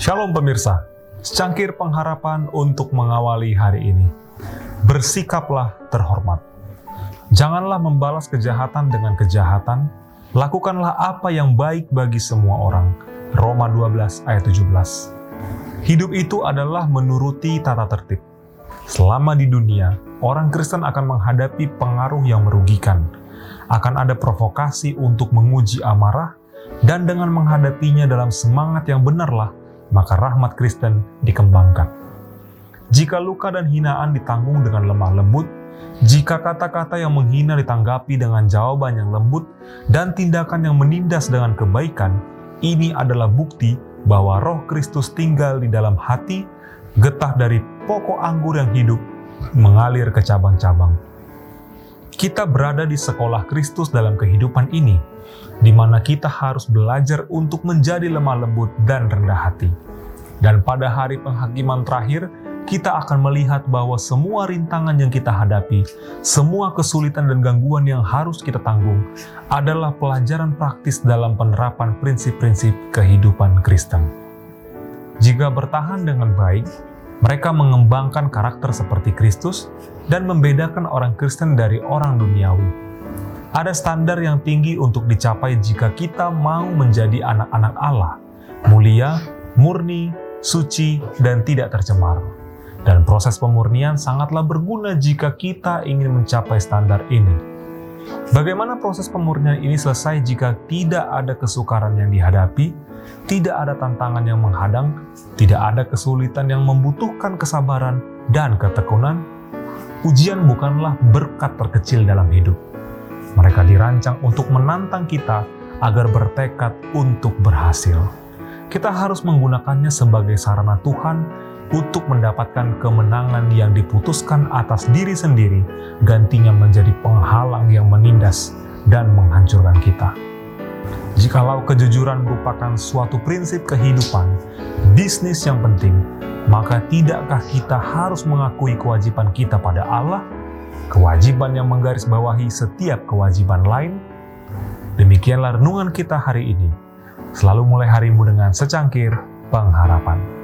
Shalom pemirsa, secangkir pengharapan untuk mengawali hari ini. Bersikaplah terhormat. Janganlah membalas kejahatan dengan kejahatan, lakukanlah apa yang baik bagi semua orang. Roma 12 ayat 17. Hidup itu adalah menuruti tata tertib. Selama di dunia, orang Kristen akan menghadapi pengaruh yang merugikan. Akan ada provokasi untuk menguji amarah, dan dengan menghadapinya dalam semangat yang benarlah maka rahmat Kristen dikembangkan. Jika luka dan hinaan ditanggung dengan lemah lembut, jika kata-kata yang menghina ditanggapi dengan jawaban yang lembut, dan tindakan yang menindas dengan kebaikan, ini adalah bukti bahwa roh Kristus tinggal di dalam hati, getah dari pokok anggur yang hidup mengalir ke cabang-cabang. Kita berada di sekolah Kristus dalam kehidupan ini, di mana kita harus belajar untuk menjadi lemah lembut dan rendah hati. Dan pada hari penghakiman terakhir, kita akan melihat bahwa semua rintangan yang kita hadapi, semua kesulitan dan gangguan yang harus kita tanggung, adalah pelajaran praktis dalam penerapan prinsip-prinsip kehidupan Kristen. Jika bertahan dengan baik, mereka mengembangkan karakter seperti Kristus dan membedakan orang Kristen dari orang duniawi ada standar yang tinggi untuk dicapai jika kita mau menjadi anak-anak Allah, mulia, murni, suci, dan tidak tercemar. Dan proses pemurnian sangatlah berguna jika kita ingin mencapai standar ini. Bagaimana proses pemurnian ini selesai jika tidak ada kesukaran yang dihadapi, tidak ada tantangan yang menghadang, tidak ada kesulitan yang membutuhkan kesabaran dan ketekunan? Ujian bukanlah berkat terkecil dalam hidup mereka dirancang untuk menantang kita agar bertekad untuk berhasil. Kita harus menggunakannya sebagai sarana Tuhan untuk mendapatkan kemenangan yang diputuskan atas diri sendiri, gantinya menjadi penghalang yang menindas dan menghancurkan kita. Jikalau kejujuran merupakan suatu prinsip kehidupan, bisnis yang penting, maka tidakkah kita harus mengakui kewajiban kita pada Allah kewajiban yang menggarisbawahi setiap kewajiban lain. Demikianlah renungan kita hari ini. Selalu mulai harimu dengan secangkir pengharapan.